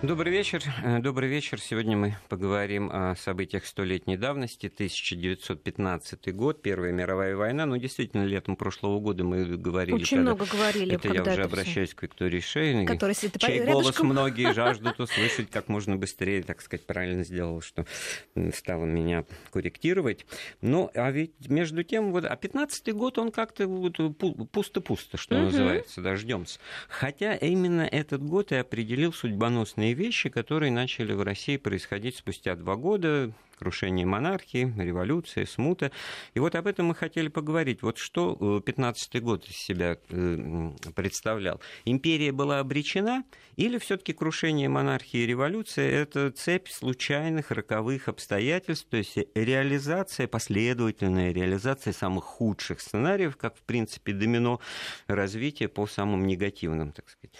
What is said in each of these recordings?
Добрый вечер. Э, добрый вечер. Сегодня мы поговорим о событиях столетней давности. 1915 год, Первая мировая война. Ну, действительно, летом прошлого года мы говорили... Очень много говорили. Это я уже обращаюсь к Виктории Шейной. Который сидит чей рядышком. голос многие жаждут услышать как можно быстрее, так сказать, правильно сделал, что стала меня корректировать. Ну, а ведь между тем, вот, а 15 год, он как-то вот пусто-пусто, что угу. называется, дождемся. Хотя именно этот год и определил судьбоносные важные вещи, которые начали в России происходить спустя два года, крушение монархии, революция, смута. И вот об этом мы хотели поговорить. Вот что 15-й год из себя э, представлял? Империя была обречена или все-таки крушение монархии и революция – это цепь случайных роковых обстоятельств, то есть реализация, последовательная реализация самых худших сценариев, как, в принципе, домино развития по самым негативным, так сказать.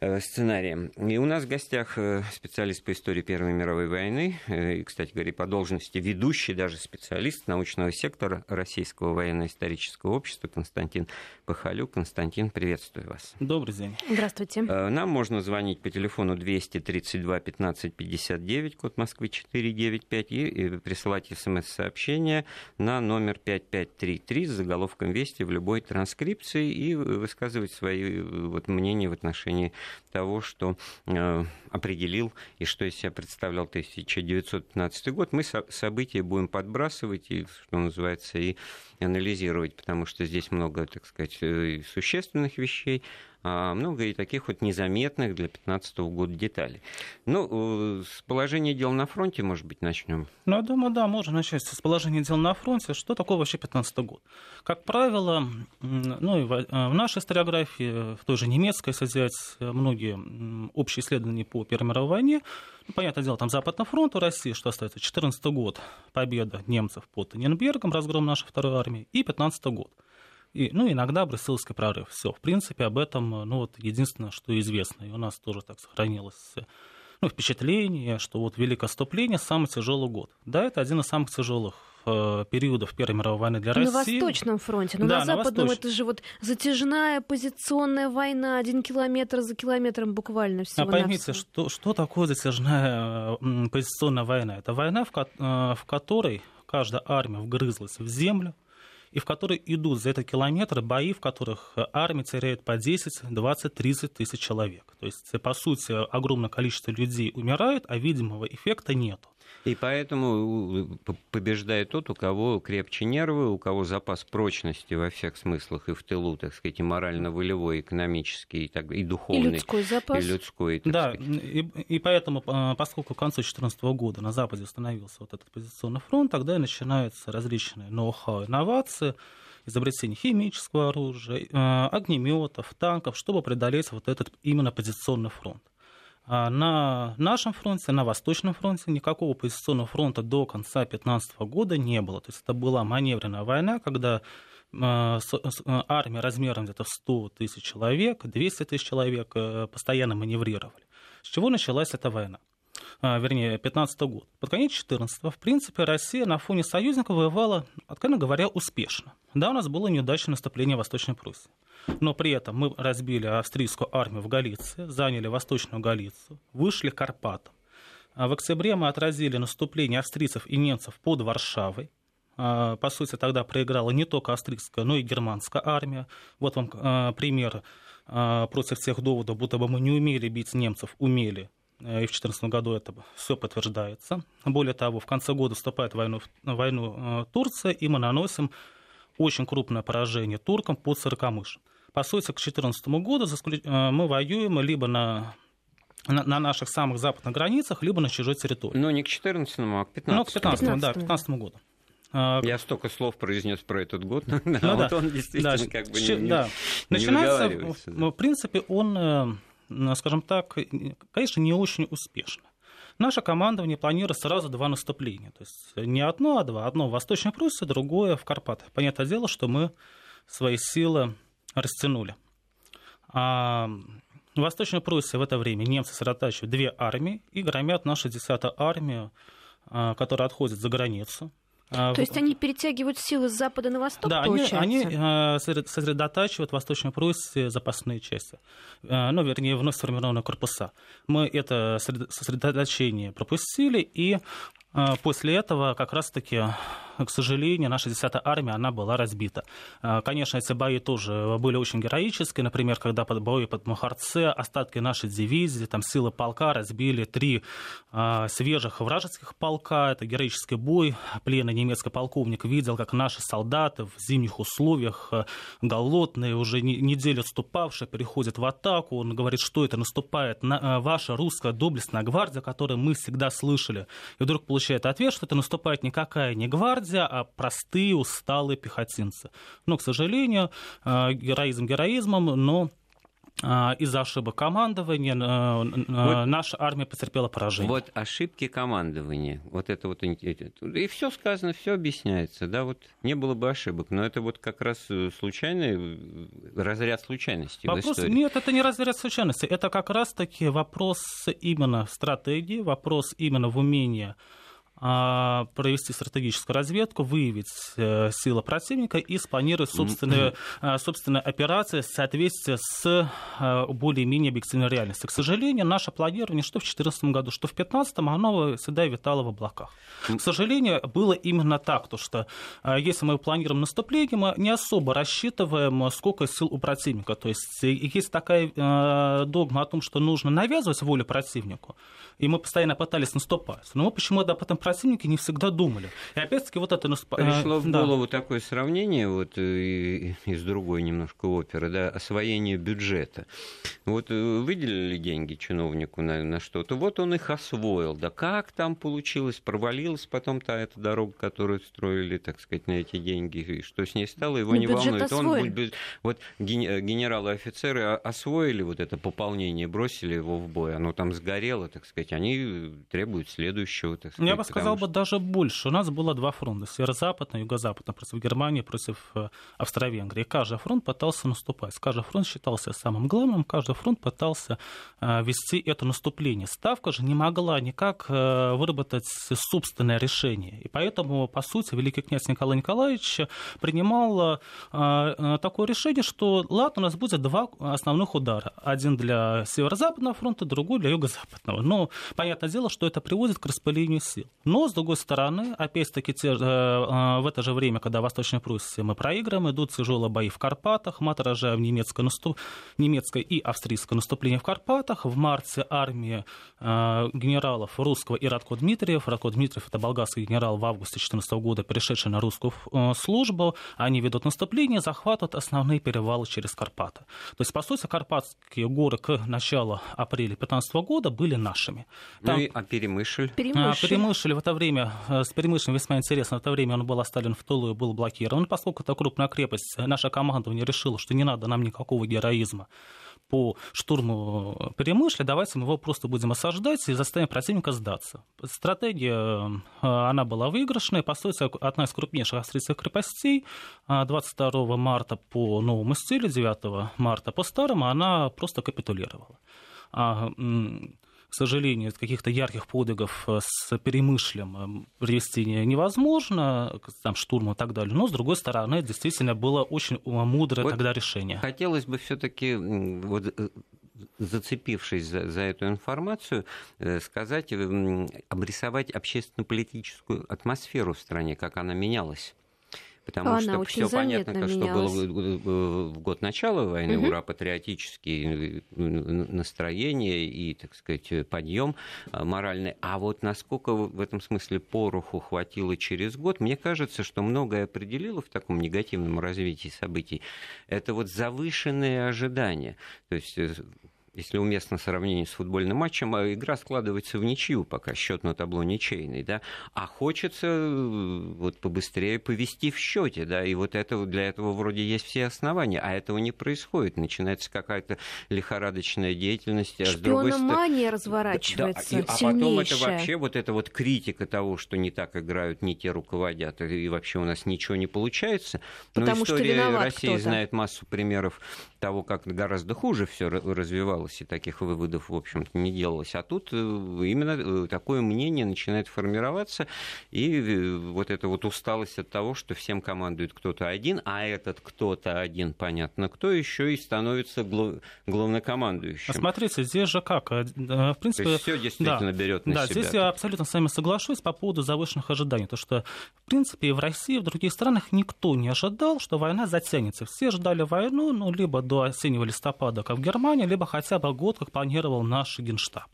Э, сценарием. И у нас в гостях э, специалист по истории Первой мировой войны, э, и, кстати говоря, по должности ведущий даже специалист научного сектора Российского военно-исторического общества Константин Пахалюк. Константин, приветствую вас. Добрый день. Здравствуйте. Нам можно звонить по телефону 232 15 59, код Москвы 495, и присылать смс-сообщение на номер 5533 с заголовком «Вести» в любой транскрипции и высказывать свои вот, мнения в отношении того, что э, определил и что из себя представлял 1915 год. Мы события будем подбрасывать и, что называется, и анализировать, потому что здесь много, так сказать, э, существенных вещей, а много и таких вот незаметных для 2015 года деталей. Ну, э, с положения дел на фронте, может быть, начнем. Ну, я думаю, да, можно начать с положения дел на фронте. Что такое вообще 2015 год? Как правило, ну и в э, нашей историографии, в той же немецкой, если взять многие общие исследования по Первой мировой войне, ну, понятное дело, там Западный фронт у России, что остается, 14 год, победа немцев под Нинбергом, разгром нашей второй армии, и 15 год. И, ну, иногда Брюссельский прорыв. Все, в принципе, об этом, ну, вот единственное, что известно. И у нас тоже так сохранилось ну, впечатление, что вот Великое Отступление – самый тяжелый год. Да, это один из самых тяжелых периодов Первой мировой войны для на России. На Восточном фронте, но да, на Западном на это же вот затяжная позиционная война, один километр за километром буквально всего А поймите, что, что такое затяжная позиционная война? Это война, в, ко- э, в которой каждая армия вгрызлась в землю, и в которой идут за этот километр бои, в которых армия теряет по 10, 20, 30 тысяч человек. То есть, по сути, огромное количество людей умирает, а видимого эффекта нет. И поэтому побеждает тот, у кого крепче нервы, у кого запас прочности во всех смыслах и в тылу, так сказать, и морально-волевой, экономический, и, так, и духовный. И людской запас. И людской, так да, и, и поэтому, а, поскольку к концу 2014 года на Западе установился вот этот позиционный фронт, тогда и начинаются различные ноу-хау, инновации, изобретение химического оружия, а, огнеметов, танков, чтобы преодолеть вот этот именно позиционный фронт. А на нашем фронте, на Восточном фронте никакого позиционного фронта до конца 2015 года не было. То есть это была маневренная война, когда а, а, армия размером где-то 100 тысяч человек, 200 тысяч человек э, постоянно маневрировали. С чего началась эта война? Вернее, 15 год. Под конец 14 в принципе, Россия на фоне союзников воевала, откровенно говоря, успешно. Да, у нас было неудачное наступление в Восточной Пруссии. Но при этом мы разбили австрийскую армию в Галиции, заняли Восточную Галицию, вышли к Карпатам. А в октябре мы отразили наступление австрийцев и немцев под Варшавой. А, по сути, тогда проиграла не только австрийская, но и германская армия. Вот вам а, пример против тех доводов, будто бы мы не умели бить немцев, умели. И в 2014 году это все подтверждается. Более того, в конце года вступает в войну, в войну Турция, и мы наносим очень крупное поражение туркам под Сорокомыш. По сути, к 2014 году э, мы воюем либо на на, на наших самых западных границах, либо на чужой территории. Но не к 14 а к 15 Ну, к 15 15 да, к 15 году. Я столько слов произнес про этот год, ну, а да, вот он действительно да, как бы не, да. не Начинается, в, в принципе, он, э, скажем так, конечно, не очень успешно. Наше командование планирует сразу два наступления. То есть не одно, а два. Одно в Восточной Пруссии, другое в Карпатах. Понятное дело, что мы свои силы растянули. А в Восточной Пруссии в это время немцы сосредотачивают две армии и громят нашу 10-ю армию, которая отходит за границу. То есть они перетягивают силы с запада на восток, да, получается? они, они сосредотачивают в Восточной Пруссии запасные части. Ну, вернее, вновь сформированные корпуса. Мы это сосредоточение пропустили, и после этого как раз-таки к сожалению, наша 10-я армия, она была разбита. А, конечно, эти бои тоже были очень героические. Например, когда под бои под Махарце остатки нашей дивизии, там силы полка разбили три а, свежих вражеских полка. Это героический бой. Пленный немецкий полковник видел, как наши солдаты в зимних условиях а, голодные, уже неделю отступавшие, переходят в атаку. Он говорит, что это наступает на ваша русская доблестная гвардия, которую мы всегда слышали. И вдруг получает ответ, что это наступает никакая не гвардия, гвардия, а простые усталые пехотинцы. Но, к сожалению, э, героизм героизмом, но э, из-за ошибок командования э, вот, наша армия потерпела поражение. Вот ошибки командования, вот это вот и все сказано, все объясняется, да, вот не было бы ошибок, но это вот как раз случайный разряд случайностей. Вопрос, нет, это не разряд случайностей, это как раз-таки вопрос именно стратегии, вопрос именно в умении провести стратегическую разведку, выявить э, силы противника и спланировать собственные, э, собственные операции в соответствии с э, более-менее объективной реальностью. К сожалению, наше планирование, что в 2014 году, что в 2015, оно всегда витало в облаках. К сожалению, было именно так, то что если мы планируем наступление, мы не особо рассчитываем, сколько сил у противника. То есть есть такая догма о том, что нужно навязывать волю противнику, и мы постоянно пытались наступать. Но мы почему-то об этом противники не всегда думали. И опять-таки вот это... Пришло в голову да. такое сравнение вот э, из другой немножко оперы, да, освоение бюджета. Вот э, выделили деньги чиновнику на, на что-то, вот он их освоил. Да как там получилось, провалилась потом-то эта дорога, которую строили, так сказать, на эти деньги, и что с ней стало, его Но не волнует. Он, вот генералы и офицеры освоили вот это пополнение, бросили его в бой, оно там сгорело, так сказать, они требуют следующего, так сказать. Я бы сказал бы даже больше. У нас было два фронта, северо-западный, юго-западный, против Германии, против э, Австро-Венгрии. Каждый фронт пытался наступать, каждый фронт считался самым главным, каждый фронт пытался э, вести это наступление. Ставка же не могла никак э, выработать собственное решение. И поэтому, по сути, великий князь Николай Николаевич принимал такое решение, что ладно, у нас будет два основных удара. Один для северо-западного фронта, другой для юго-западного. Но понятное дело, что это приводит к распылению сил. Но, с другой стороны, опять-таки, те, э, э, в это же время, когда в Восточной Пруссии мы проигрываем, идут тяжелые бои в Карпатах, мы отражаем немецкое, наступ... немецкое и австрийское наступление в Карпатах. В марте армия э, генералов русского и Радко Дмитриев, Радко Дмитриев это болгарский генерал в августе 2014 года, перешедший на русскую службу, они ведут наступление, захватывают основные перевалы через Карпаты. То есть, по сути, Карпатские горы к началу апреля 2015 года были нашими. Там... Ну и а Перемышль? Перемышль. А, Перемышль в это время, э, с Перемышлем весьма интересно, в это время он был оставлен в тылу и был блокирован, поскольку это крупная крепость, наша командование решила, что не надо нам никакого героизма по штурму Перемышля, давайте мы его просто будем осаждать и заставим противника сдаться. Стратегия, э, она была выигрышная, по сути, одна из крупнейших австрийских крепостей 22 э, марта по новому стилю, 9 марта по старому, она просто капитулировала. К сожалению, каких-то ярких подвигов э, с перемышлем э, привести невозможно, там, штурмом и так далее. Но, с другой стороны, действительно было очень мудрое вот тогда решение. Хотелось бы все-таки вот, э, зацепившись за, за эту информацию, сказать, обрисовать общественно-политическую атмосферу в стране, как она менялась. Потому Она что все понятно, менялась. что было в год начала войны, угу. ура, патриотические настроения и, так сказать, подъем а, моральный. А вот насколько в этом смысле пороху хватило через год, мне кажется, что многое определило в таком негативном развитии событий. Это вот завышенные ожидания. То есть э, если уместно сравнение с футбольным матчем, а игра складывается в ничью, пока счет на табло ничейный, да, а хочется э, вот побыстрее повести в счете, да, и вот это, для этого вроде есть все основания, а этого не происходит, начинается какая-то лихорадочная деятельность. А Шпиономания разворачивается да, и, А потом это вообще вот эта вот критика того, что не так играют, не те руководят, и вообще у нас ничего не получается. Но Потому история России знает массу примеров того, как гораздо хуже все развивалось предполагалось, и таких выводов, в общем-то, не делалось. А тут именно такое мнение начинает формироваться, и вот эта вот усталость от того, что всем командует кто-то один, а этот кто-то один, понятно, кто еще и становится главнокомандующим. А смотрите, здесь же как? В принципе, все действительно да, берет на да, себя. Да, здесь я абсолютно с вами соглашусь по поводу завышенных ожиданий. То, что, в принципе, и в России, и в других странах никто не ожидал, что война затянется. Все ждали войну, ну, либо до осеннего листопада, как в Германии, либо хотя бы год, как планировал наш генштаб.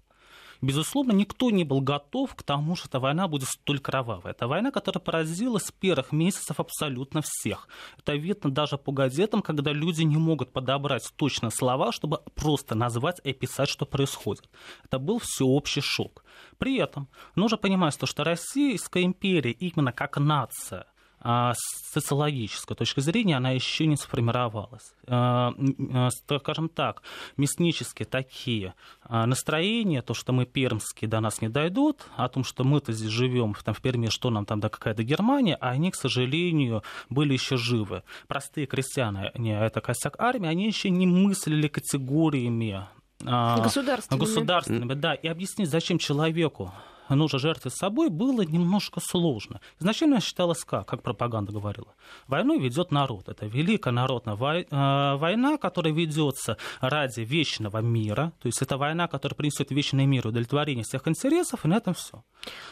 Безусловно, никто не был готов к тому, что эта война будет столь кровавой. Это война, которая поразила с первых месяцев абсолютно всех. Это видно даже по газетам, когда люди не могут подобрать точно слова, чтобы просто назвать и описать, что происходит. Это был всеобщий шок. При этом нужно понимать, что Российская империя именно как нация с социологической точки зрения она еще не сформировалась. А, а, скажем так, мяснические такие настроения, то, что мы пермские до нас не дойдут, о том, что мы-то здесь живем там, в Перми, что нам там да какая-то Германия, а они, к сожалению, были еще живы. Простые крестьяне, не, это косяк армии, они еще не мыслили категориями государственными. государственными, да, и объяснить, зачем человеку нужно жертвовать собой, было немножко сложно. Изначально считалось как, как пропаганда говорила. Войну ведет народ. Это великая народная э, война, которая ведется ради вечного мира. То есть это война, которая принесет вечный мир, удовлетворение всех интересов, и на этом все.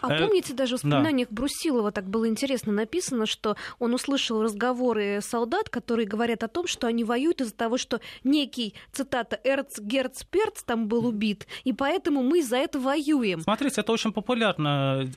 А э, помните, даже в воспоминаниях да. Брусилова так было интересно написано, что он услышал разговоры солдат, которые говорят о том, что они воюют из-за того, что некий, цитата, Эрц Герц Перц там был убит, и поэтому мы за это воюем. Смотрите, это очень популярна,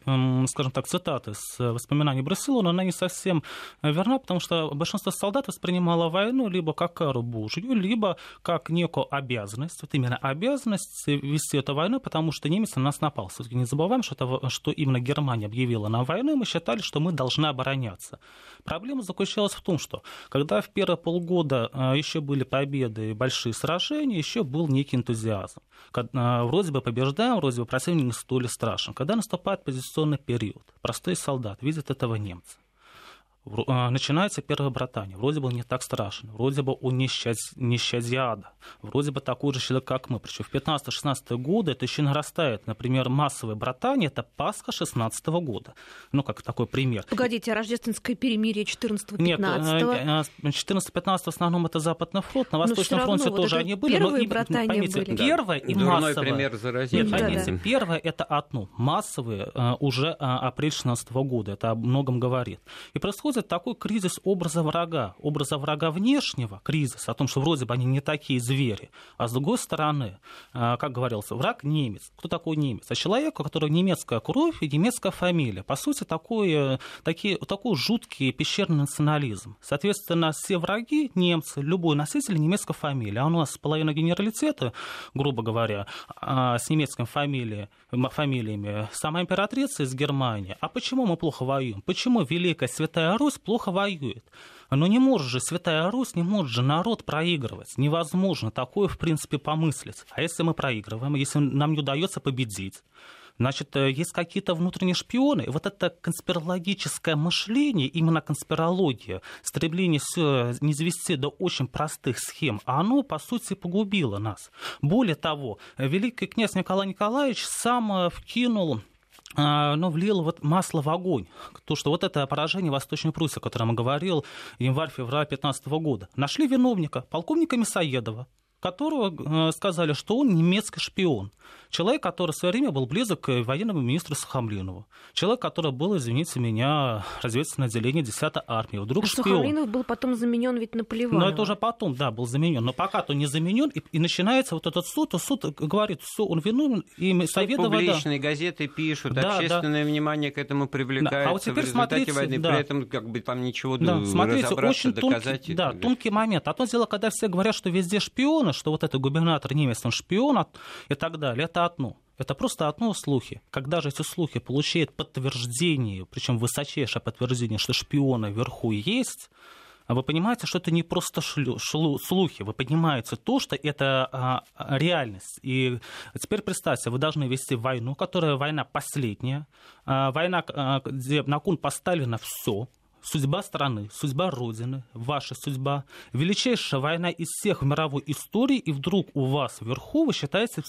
эм, скажем так, цитата с воспоминаний Брусилова, но она не совсем верна, потому что большинство солдат воспринимало войну либо как кару Божью, либо как некую обязанность, вот именно обязанность вести эту войну, потому что немец на нас напал. Все-таки не забываем, что, это, что именно Германия объявила нам войну, и мы считали, что мы должны обороняться. Проблема заключалась в том, что когда в первые полгода э, еще были победы и большие сражения, еще был некий энтузиазм. Э, вроде бы побеждаем, вроде бы противник не столь страшен. Когда наступает позиционный период, простой солдат видит этого немца. А, начинается первое братание. Вроде бы не так страшно. Вроде бы он не, щадь, не щадяда. Вроде бы такой же человек, как мы. Причем в 15-16 годы это еще нарастает. Например, массовое братание – это Пасха 16 года. Ну, как такой пример. Погодите, а рождественское перемирие 14-15? Нет, 14-15 в основном это Западный фронт. На Восточном фронте вот тоже они были. Первые но, братания поймите, были. Первое и Дурной массовое. пример заразил. Нет, поймите, да, первое – это одно. Массовые а, уже а, апрель 16 года. Это о многом говорит. И происходит происходит такой кризис образа врага, образа врага внешнего, кризис, о том, что вроде бы они не такие звери, а с другой стороны, а, как говорилось, враг немец. Кто такой немец? А человек, у которого немецкая кровь и немецкая фамилия. По сути, такой, э, такие, такой жуткий пещерный национализм. Соответственно, все враги немцы, любой носитель немецкой фамилии. А у нас половина генералитета, грубо говоря, а, с немецкой фамилией, фамилиями, сама императрица из Германии. А почему мы плохо воюем? Почему Великая Святая Русь плохо воюет. Но не может же Святая Русь, не может же народ проигрывать. Невозможно такое, в принципе, помыслить. А если мы проигрываем, если нам не удается победить, значит, э, есть какие-то внутренние шпионы. И вот это конспирологическое мышление, именно конспирология, стремление все не завести до очень простых схем, оно, по сути, погубило нас. Более того, великий князь Николай Николаевич сам э, вкинул ну, влило вот масло в огонь. То, что вот это поражение Восточной Пруссии, о котором я говорил, январь-февраль 2015 года. Нашли виновника, полковника Мясоедова, которого э, сказали, что он немецкий шпион. Человек, который в свое время был близок к военному министру Сахамлинову. Человек, который был, извините меня, разведывательное отделение 10-й армии. Вдруг а шпион. Сахамлинов был потом заменен ведь на Поливанова. Но это уже потом, да, был заменен. Но пока то не заменен, и, и начинается вот этот суд, то суд говорит, все, он виновен, и Советова... Публичные да. газеты пишут, да, общественное да. внимание к этому привлекается. Да. А вот теперь в результате смотрите, войны, да. при этом как бы там ничего да. смотрите, очень доказать. Тонкий, да, тонкий момент. А то дело, когда все говорят, что везде шпионы, что вот это губернатор немец, он шпион и так далее, это одно. Это просто одно слухи. Когда же эти слухи получают подтверждение, причем высочайшее подтверждение, что шпионы вверху есть, а вы понимаете, что это не просто шлю, шлю, слухи, вы понимаете то, что это а, реальность. И теперь представьте, вы должны вести войну, которая война последняя, а, война, а, где на кон поставлено все, судьба страны, судьба Родины, ваша судьба, величайшая война из всех в мировой истории, и вдруг у вас вверху вы считаете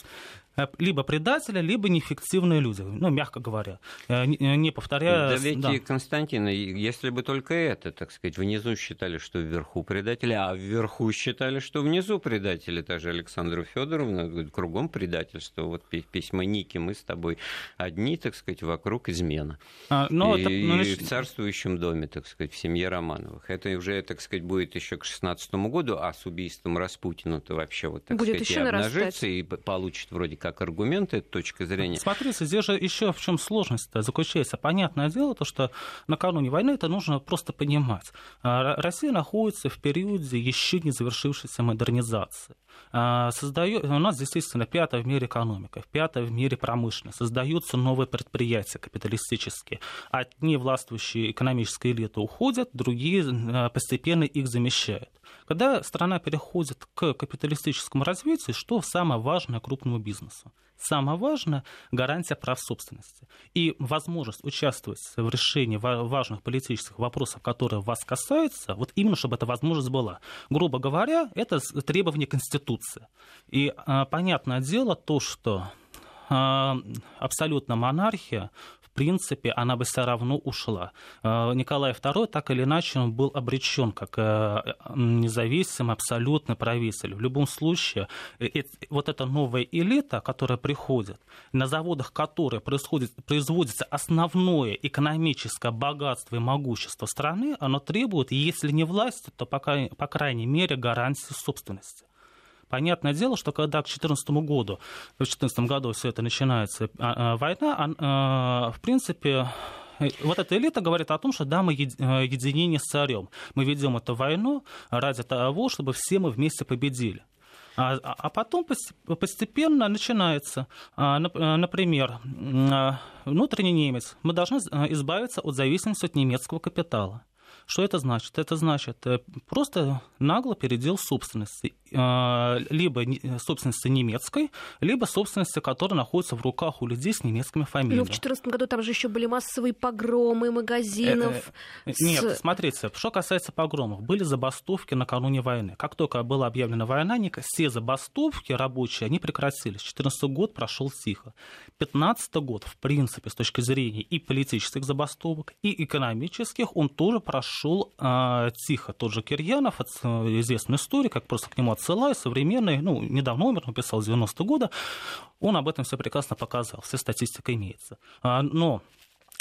либо предатели, либо неэффективные люди, ну, мягко говоря, э, не повторяя... Да ведь, да. Константин, если бы только это, так сказать, внизу считали, что вверху предатели, а вверху считали, что внизу предатели, даже Александра Федоровна, кругом предательство, вот письма Ники, мы с тобой одни, так сказать, вокруг измена. А, но и, это, ну, и в царствующем доме, так сказать, в семье Романовых. Это уже, так сказать, будет еще к 16 году, а с убийством Распутина-то вообще вот, так будет сказать, и обнажится, нарастать. и получит вроде как как аргументы, точка зрения. Смотрите, здесь же еще в чем сложность заключается. Понятное дело, то, что накануне войны это нужно просто понимать. А, Россия находится в периоде еще не завершившейся модернизации. А, создаю... У нас, естественно, пятая в мире экономика, пятая в мире промышленность. Создаются новые предприятия капиталистические. Одни властвующие экономические элиты уходят, другие а, постепенно их замещают. Когда страна переходит к капиталистическому развитию, что самое важное крупному бизнесу? Самое важное – гарантия прав собственности. И возможность участвовать в решении важных политических вопросов, которые вас касаются, вот именно чтобы эта возможность была. Грубо говоря, это требование Конституции. И а, понятное дело то, что а, абсолютно монархия принципе, она бы все равно ушла. Э, Николай II, так или иначе, он был обречен как э, независимый абсолютный правитель. В любом случае, э, вот эта новая элита, которая приходит, на заводах которой происходит, производится основное экономическое богатство и могущество страны, оно требует, если не власти, то, по, по крайней мере, гарантии собственности. Понятное дело, что когда к 2014 году, в 2014 году все это начинается, а, а, война, а, в принципе, вот эта элита говорит о том, что да, мы единение с царем. Мы ведем эту войну ради того, чтобы все мы вместе победили. А, а потом постепенно начинается, например, внутренний немец. Мы должны избавиться от зависимости от немецкого капитала. Что это значит? Это значит э, просто нагло передел собственности. Э, либо собственности немецкой, либо собственности, которая находится в руках у людей с немецкими фамилиями. Ну, в 2014 году там же еще были массовые погромы магазинов. Э. Нет, смотрите, что касается погромов, были забастовки накануне войны. Как только была объявлена война, все забастовки рабочие, они прекратились. 2014 год прошел тихо. 2015 год, в принципе, с точки зрения и политических забастовок, и экономических, он тоже прошел шел а, тихо. Тот же Кирьянов, известный историк, как просто к нему отсылаю, современный, ну, недавно умер, написал с 90 года, он об этом все прекрасно показал, вся статистика имеется. А, но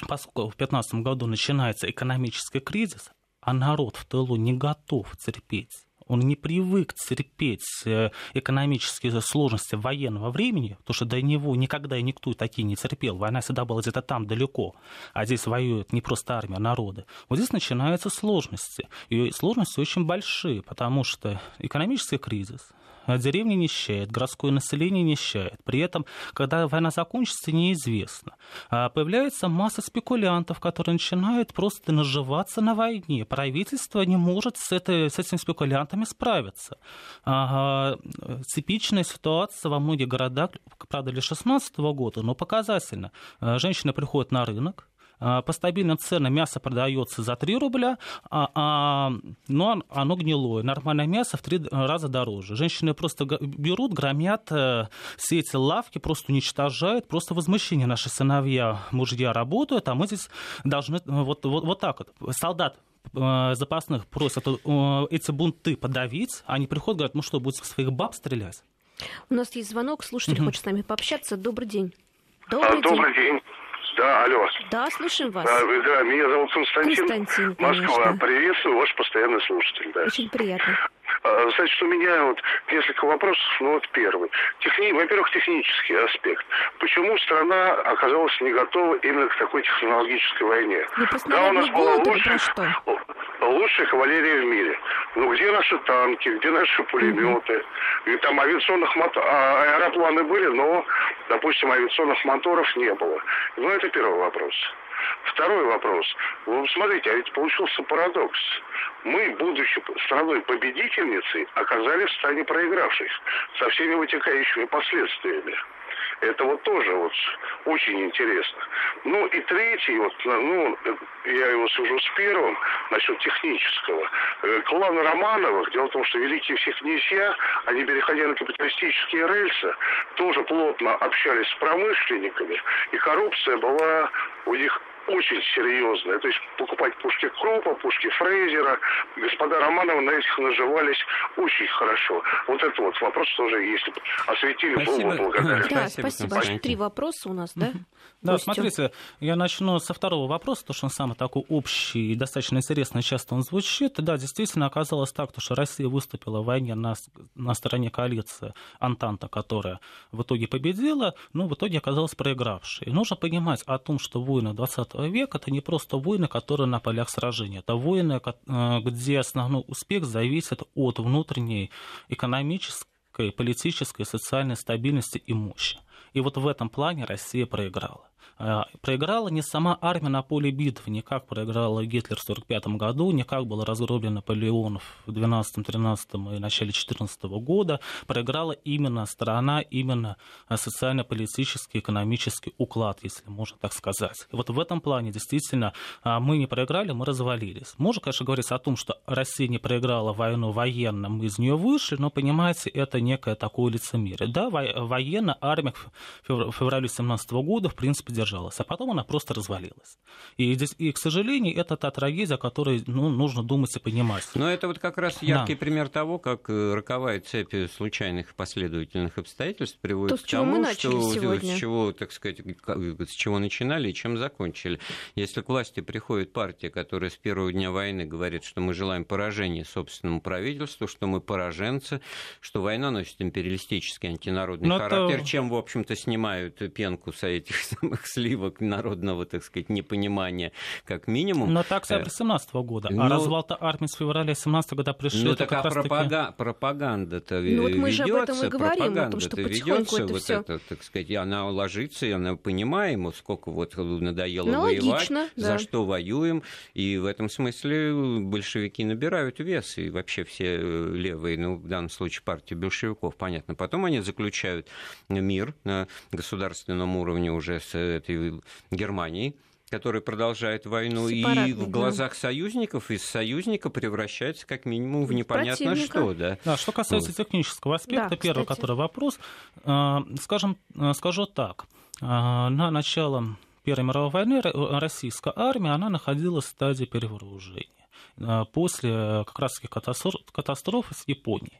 поскольку в 2015 году начинается экономический кризис, а народ в тылу не готов терпеть он не привык терпеть э, экономические сложности военного времени, потому что до него никогда и никто такие не терпел. Война всегда была где-то там далеко, а здесь воюет не просто армия, а народы. Вот здесь начинаются сложности. И сложности очень большие, потому что экономический кризис, деревни нищает, городское население нищает. При этом, когда война закончится, неизвестно. А появляется масса спекулянтов, которые начинают просто наживаться на войне. Правительство не может с, этой, с этими спекулянтами справиться. Типичная ситуация во многих городах, правда, для 2016 года, но показательно. А, женщины приходят на рынок, по стабильным ценам мясо продается за 3 рубля, а, а, но оно гнилое. Нормальное мясо в 3 раза дороже. Женщины просто берут, громят э, все эти лавки, просто уничтожают, просто возмущение. Наши сыновья, мужья работают, а мы здесь должны вот, вот, вот так вот. Солдат э, запасных просят э, эти бунты подавить, они приходят, говорят, ну что, будете своих баб стрелять? У нас есть звонок, слушатель хочет с нами пообщаться. Добрый день. Добрый, Добрый день. день. Да, алло. Да, слушаем вас. Да, да меня зовут Константин. Константин, Москва. Конечно. Приветствую, ваш постоянный слушатель. Да. Очень приятно. Значит, у меня вот несколько вопросов. Ну вот первый. Техни... Во-первых, технический аспект. Почему страна оказалась не готова именно к такой технологической войне? Вы да, у нас было лучше, лучшая кавалерия в мире. Ну где наши танки, где наши пулеметы? И там авиационных мотор... а, аэропланы были, но, допустим, авиационных моторов не было. Ну это первый вопрос. Второй вопрос. Вы смотрите, а ведь получился парадокс. Мы, будучи страной-победительницей, оказались в стане проигравших со всеми вытекающими последствиями. Это вот тоже вот очень интересно. Ну и третий, вот, ну, я его свяжу с первым, насчет технического. Э, клан Романовых, дело в том, что великие все князья, они, переходя на капиталистические рельсы, тоже плотно общались с промышленниками, и коррупция была у них очень серьезная. То есть покупать пушки Кропа, пушки Фрейзера. Господа Романовы на этих наживались очень хорошо. Вот это вот вопрос тоже, если бы осветили, спасибо. был бы благодарен. Да, спасибо. спасибо. Три вопроса у нас, да? Да, смотрите, я начну со второго вопроса, потому что он самый такой общий и достаточно интересный, часто он звучит. Да, действительно оказалось так, что Россия выступила в войне на, на стороне коалиции Антанта, которая в итоге победила, но в итоге оказалась проигравшей. И нужно понимать о том, что войны 20 века это не просто войны, которые на полях сражения. Это войны, э, где основной успех зависит от внутренней экономической, политической, социальной стабильности и мощи. И вот в этом плане Россия проиграла. А, проиграла не сама армия на поле битвы, не как проиграла Гитлер в 1945 году, не как был разгромлен Наполеон в 12-13 и начале 14 года. Проиграла именно страна, именно социально-политический, экономический уклад, если можно так сказать. И вот в этом плане действительно а, мы не проиграли, мы развалились. Можно, конечно, говорить о том, что Россия не проиграла войну военно, мы из нее вышли, но, понимаете, это некое такое лицемерие. Да, военная армия в феврале 17 года, в принципе, держалась, а потом она просто развалилась. И, здесь, и к сожалению, это та трагедия, о которой ну, нужно думать и понимать. Но это вот как раз яркий да. пример того, как э, роковая цепь случайных последовательных обстоятельств приводит То, к тому, что с чего, так сказать, с чего начинали и чем закончили. Если к власти приходит партия, которая с первого дня войны говорит, что мы желаем поражения собственному правительству, что мы пораженцы, что война носит империалистический антинародный Но характер, это... чем, в общем-то, снимают пенку с этих самых сливок народного, так сказать, непонимания, как минимум. Но так с 17 -го года. Ну, а развал-то армии с февраля 17 -го года пришли. Ну, так а пропага... таки... пропаганда-то ну, вот мы ведется, же об этом и говорим, о том, что ведется, это вот всё... это, так сказать, и она ложится, и она понимаем, сколько вот надоело ну, воевать, логично, да. за что воюем, и в этом смысле большевики набирают вес, и вообще все э, левые, ну, в данном случае партия большевиков, понятно. Потом они заключают мир на государственном уровне уже с этой Германии, которая продолжает войну, и в глазах да. союзников из союзника превращается как минимум в непонятно Противника. что. Да. Да, что касается вот. технического аспекта, да, первый, кстати. который вопрос, э, скажем, э, скажу так. Э, на начало Первой мировой войны российская армия она находилась в стадии перевооружения после как раз катастрофы с Японией.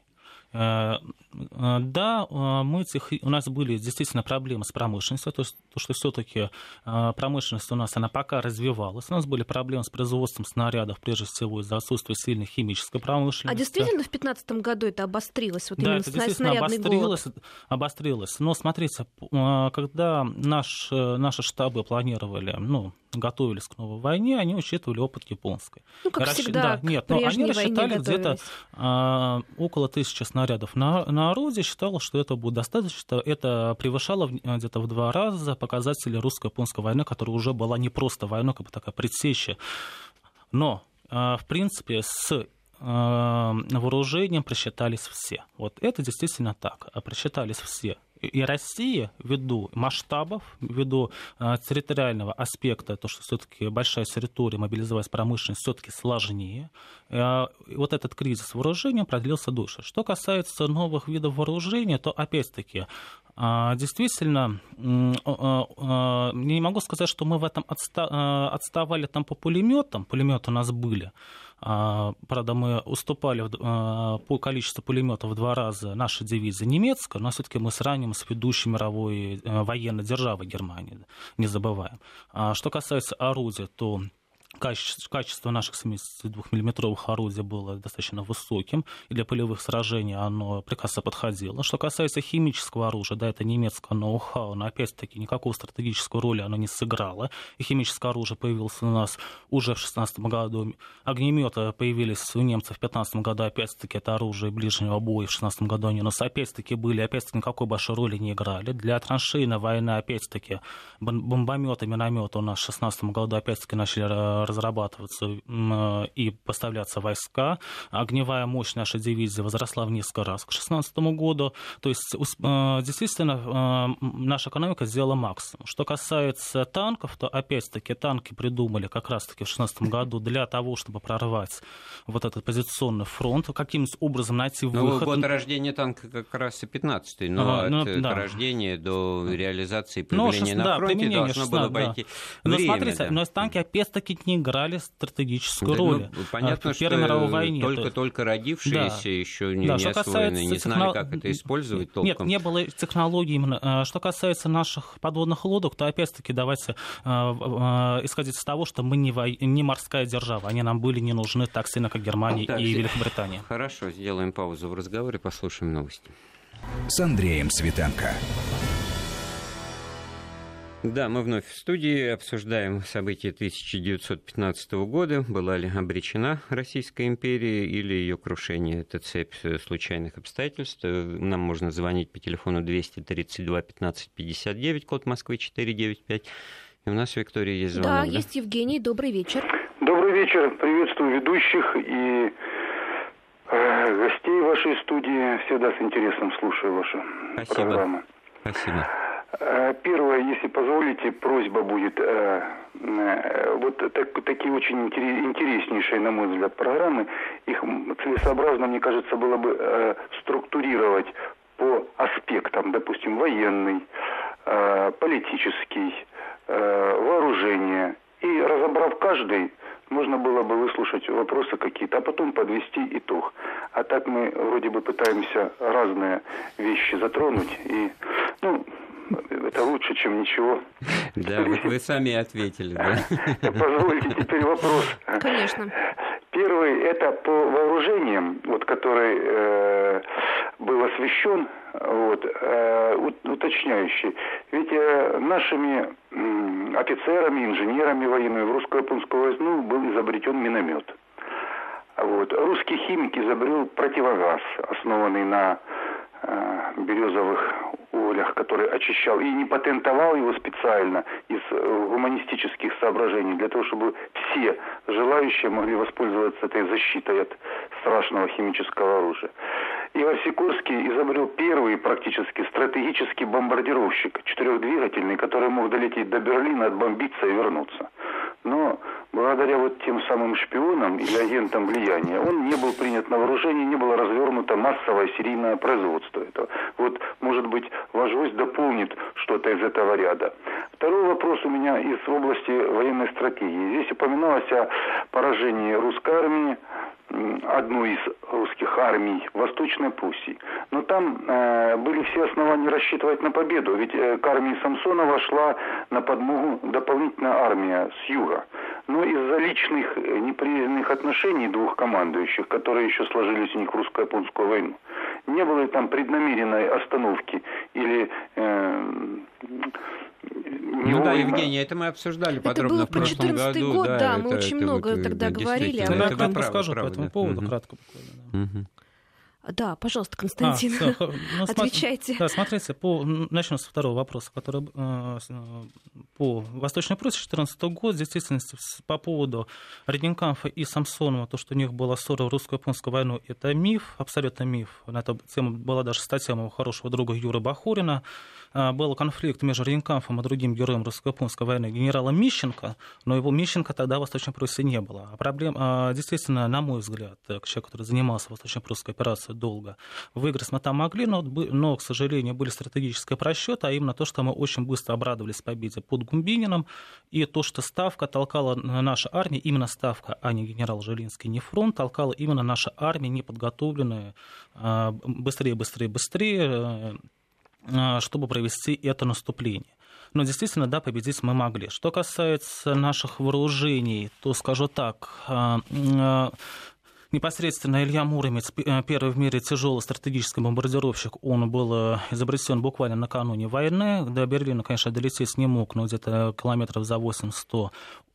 Э, э, да, э, мы у нас были действительно проблемы с промышленностью, то, есть, то что все-таки промышленность у нас она пока развивалась. У нас были проблемы с производством снарядов, прежде всего из-за отсутствия сильной химической промышленности. А действительно в 2015 году это обострилось? Вот да, это действительно обострилось, голод. обострилось. Но смотрите, когда наш, наши штабы планировали, ну, готовились к новой войне, они учитывали опыт японской. Ну, как Расч... всегда, да, нет, но они рассчитали где-то а, около тысячи снарядов на, на орудие, считалось, что это будет достаточно. Это превышало где-то в два раза показатели русско-японской войны, которая уже была не просто войной, как бы такая предсеща. Но, а, в принципе, с а, вооружением просчитались все. Вот это действительно так. Просчитались все и Россия, ввиду масштабов, ввиду э, территориального аспекта, то, что все-таки большая территория, мобилизовать промышленность все-таки сложнее, э, вот этот кризис вооружения продлился дольше. Что касается новых видов вооружения, то опять-таки э, действительно, не могу сказать, что мы в этом отста- отставали там по пулеметам, пулеметы у нас были, правда, мы уступали а, по количеству пулеметов в два раза нашей дивизии немецкой, но все-таки мы сравним с ведущей мировой э, военной державой Германии, не забываем. А что касается орудия, то Качество, качество наших 72-миллиметровых орудий было достаточно высоким, и для полевых сражений оно прекрасно подходило. Что касается химического оружия, да, это немецкое ноу-хау, но опять-таки никакого стратегической роли оно не сыграло. И химическое оружие появилось у нас уже в 16 году. Огнеметы появились у немцев в 15 году, опять-таки это оружие ближнего боя в 16 году они у нас опять-таки были, опять-таки никакой большой роли не играли. Для траншейной войны, опять-таки, бомбометы, минометы у нас в 16 году опять-таки начали разрабатываться и поставляться войска. Огневая мощь нашей дивизии возросла в несколько раз к 2016 году. То есть действительно наша экономика сделала максимум. Что касается танков, то опять-таки танки придумали как раз-таки в 2016 году для того, чтобы прорвать вот этот позиционный фронт, каким-то образом найти ну, выход. Ну, год рождения танка как раз и 15-й, но а, ну, от да. рождения до реализации ну, появления ну, на да, фронте должно 16, было обойти да. Но смотрите, да. но танки опять-таки не играли стратегическую да, роль ну, понятно, в Первой мировой войне. Только-только родившиеся, да. еще не, да, не освоены, не знали, техно... как это использовать толком. Нет, не было технологий именно. А, что касается наших подводных лодок, то опять-таки давайте э, э, исходить из того, что мы не, во... не морская держава, они нам были не нужны так сильно, как Германия так, и Великобритания. Хорошо, сделаем паузу в разговоре, послушаем новости. С Андреем Светенко. Да, мы вновь в студии обсуждаем события 1915 года. Была ли обречена Российская империя или ее крушение? Это цепь случайных обстоятельств. Нам можно звонить по телефону 232 15 59, код Москвы 495. И у нас, Виктория, есть звонок. Да, да, есть Евгений. Добрый вечер. Добрый вечер. Приветствую ведущих и э, гостей вашей студии. Всегда с интересом слушаю вашу Спасибо. программу. Спасибо. Э, первое, если позволите, просьба будет. Э, э, вот так, такие очень интереснейшие, на мой взгляд, программы, их целесообразно, мне кажется, было бы структурировать по аспектам, допустим, военный, политический, вооружение. И разобрав каждый, можно было бы выслушать вопросы какие-то, а потом подвести итог. А так мы вроде бы пытаемся разные вещи затронуть. И, ну, это лучше, чем ничего. Да, вы сами ответили, да. Позвольте теперь вопрос. Конечно. Первый это по вооружениям, вот который э, был освещен, вот, э, уточняющий. Ведь э, нашими э, офицерами, инженерами военными в русско-японскую войну был изобретен миномет. Вот. Русский химик изобрел противогаз, основанный на березовых углях, который очищал, и не патентовал его специально из э, гуманистических соображений, для того, чтобы все желающие могли воспользоваться этой защитой от страшного химического оружия. Ивар Сикорский изобрел первый практически стратегический бомбардировщик, четырехдвигательный, который мог долететь до Берлина, отбомбиться и вернуться. Но благодаря вот тем самым шпионам или агентам влияния, он не был принят на вооружение, не было развернуто массовое серийное производство этого. Вот, может быть, ваш гость дополнит что-то из этого ряда. Второй вопрос у меня из области военной стратегии. Здесь упоминалось о поражении русской армии, одну из русских армий, Восточной Пруссии. Но там э, были все основания рассчитывать на победу, ведь э, к армии Самсонова шла на подмогу дополнительная армия с юга. Но из-за личных э, неприязненных отношений двух командующих, которые еще сложились у них в русско-японскую войну, не было там преднамеренной остановки или э, ну да, Евгений, это мы обсуждали это подробно было в прошлом году. год, да, да мы это, очень это, много это, тогда говорили. об этом. Я правда, расскажу правда. по этому поводу, угу. кратко буквально. Да. Угу. Да, пожалуйста, Константин, а, все, ну, отвечайте. Да, смотрите, по, начнем со второго вопроса, который э, по Восточной Пруссии 2014 год, в действительности, по поводу Реденкамфа и Самсонова, то, что у них была ссора в русско-японскую войну, это миф, абсолютно миф. На эту тему была даже статья моего хорошего друга Юры Бахурина, был конфликт между Рейнкамфом и другим героем русско-японской войны, генералом Мищенко, но его Мищенко тогда в Восточной Пруссии не было. А проблем, а, действительно, на мой взгляд, как человек, который занимался Восточно-Прусской операцией долго, выиграть мы там могли, но, но, к сожалению, были стратегические просчеты, а именно то, что мы очень быстро обрадовались победе под Гумбининым, и то, что ставка толкала наша армия, именно ставка, а не генерал Жилинский, не фронт, толкала именно наша армия, неподготовленная, быстрее, быстрее, быстрее, а, чтобы провести это наступление. Но действительно, да, победить мы могли. Что касается наших вооружений, то скажу так, а, а, непосредственно Илья Муромец, первый в мире тяжелый стратегический бомбардировщик, он был изобретен буквально накануне войны. До Берлина, конечно, долететь не мог, но где-то километров за 800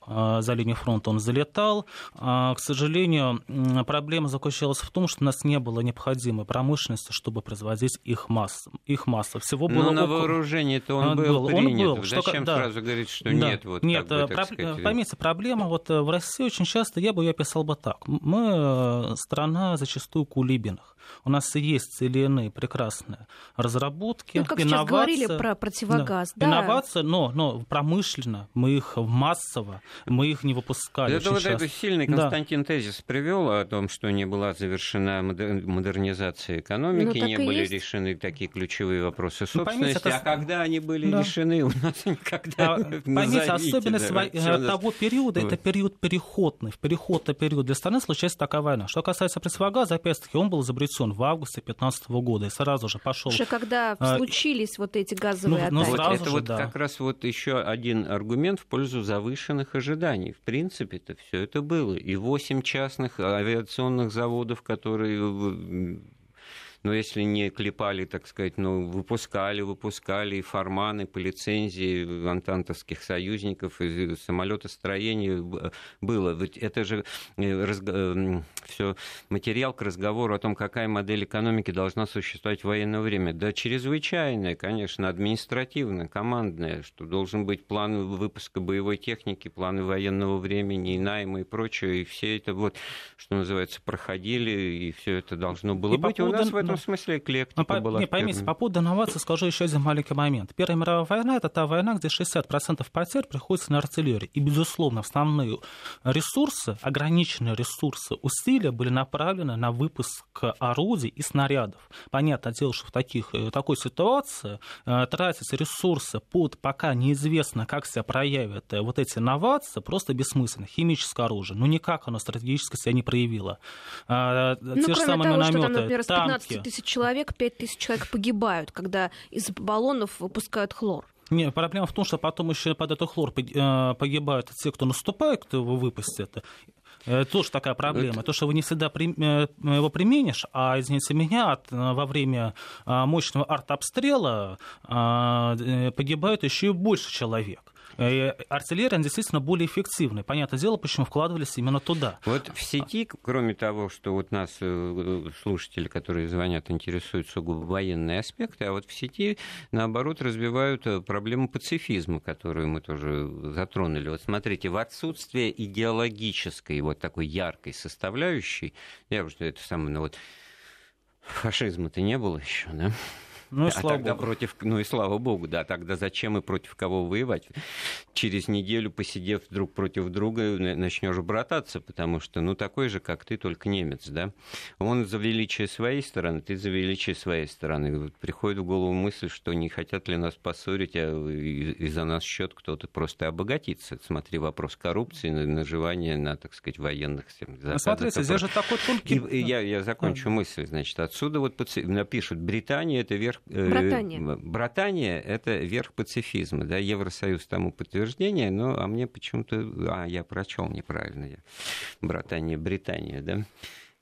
за линию фронта он залетал. К сожалению, проблема заключалась в том, что у нас не было необходимой промышленности, чтобы производить их массу. Их массу. Всего было Но на около... вооружении-то он был, был принят. Он был. Зачем что, сразу говорить, что да. нет? Вот, нет, бы, про... сказать... поймите, проблема вот в России очень часто, я бы ее описал бы так. Мы страна зачастую кулибиных. У нас есть или иные прекрасные разработки, ну, как инновации. говорили про противогаз, да. да. Но, но промышленно мы их массово, мы их не выпускали. Это вот это сильный Константин да. тезис привел о том, что не была завершена модернизация экономики, ну, не были есть. решены такие ключевые вопросы собственности. Ну, поймите, это... А когда они были да. решены, у нас никогда а, Поймите, особенность да, э, того периода, это период переходный. В переходный период для страны случается такая война. Что касается противогаза, опять-таки, он был изобретен он в августе 2015 года и сразу же пошел. Уже когда а, случились вот эти газовые ну, атаки. Ну, вот это же, вот да. как раз вот еще один аргумент в пользу завышенных ожиданий. В принципе, это все это было. И восемь частных авиационных заводов, которые но если не клепали, так сказать, ну, выпускали, выпускали и форманы по лицензии антантовских союзников, и самолетостроение было. Ведь это же э, разго... все материал к разговору о том, какая модель экономики должна существовать в военное время. Да, чрезвычайная, конечно, административная, командная, что должен быть план выпуска боевой техники, планы военного времени, и найма и прочее, и все это вот, что называется, проходили, и все это должно было и быть. У нас в этом этом смысле эклектика по, была. Не, поймите, по поводу инноваций скажу еще один маленький момент. Первая мировая война – это та война, где 60% потерь приходится на артиллерию. И, безусловно, основные ресурсы, ограниченные ресурсы, усилия были направлены на выпуск орудий и снарядов. Понятное дело, что в таких, э, такой ситуации э, тратить ресурсы под пока неизвестно, как себя проявят э, вот эти инновации, просто бессмысленно. Химическое оружие, ну никак оно стратегически себя не проявило. Ну, Те кроме же самые того, минометы, что там, например, танки, тысяч человек, 5 тысяч человек погибают, когда из баллонов выпускают хлор. Не, проблема в том, что потом еще под этот хлор э, погибают те, кто наступает, кто его выпустит. Это тоже такая проблема. Это... То, что вы не всегда при... Э, его применишь, а, извините меня, от, э, во время мощного артобстрела погибает еще и больше человек. Э, артиллерия действительно более эффективная. Понятное дело, почему вкладывались именно туда. Вот в сети, кроме того, что вот нас э, слушатели, которые звонят, интересуют сугубо военные аспекты, а вот в сети, наоборот, развивают э, проблему пацифизма, которую мы тоже затронули. Вот смотрите, в отсутствие идеологической вот такой яркой составляющей, я уже это самое, ну вот фашизма-то не было еще, да? Ну, и а слава тогда богу. против, ну и слава богу, да, тогда зачем и против кого воевать? Через неделю, посидев друг против друга, начнешь брататься, потому что, ну, такой же, как ты, только немец, да? Он за величие своей стороны, ты за величие своей стороны. Вот приходит в голову мысль, что не хотят ли нас поссорить, а из-за нас счет кто-то просто обогатиться. Смотри, вопрос коррупции, наживания на, так сказать, военных засадах. Ну, смотрите, здесь же такой тонкий... И, я, я закончу а, мысль, значит, отсюда вот напишут, Британия это верх... Братания. Э, братания – это верх пацифизма. Да? Евросоюз тому подтверждение, но а мне почему-то... А, я прочел неправильно. Я... Братания, Британия, да?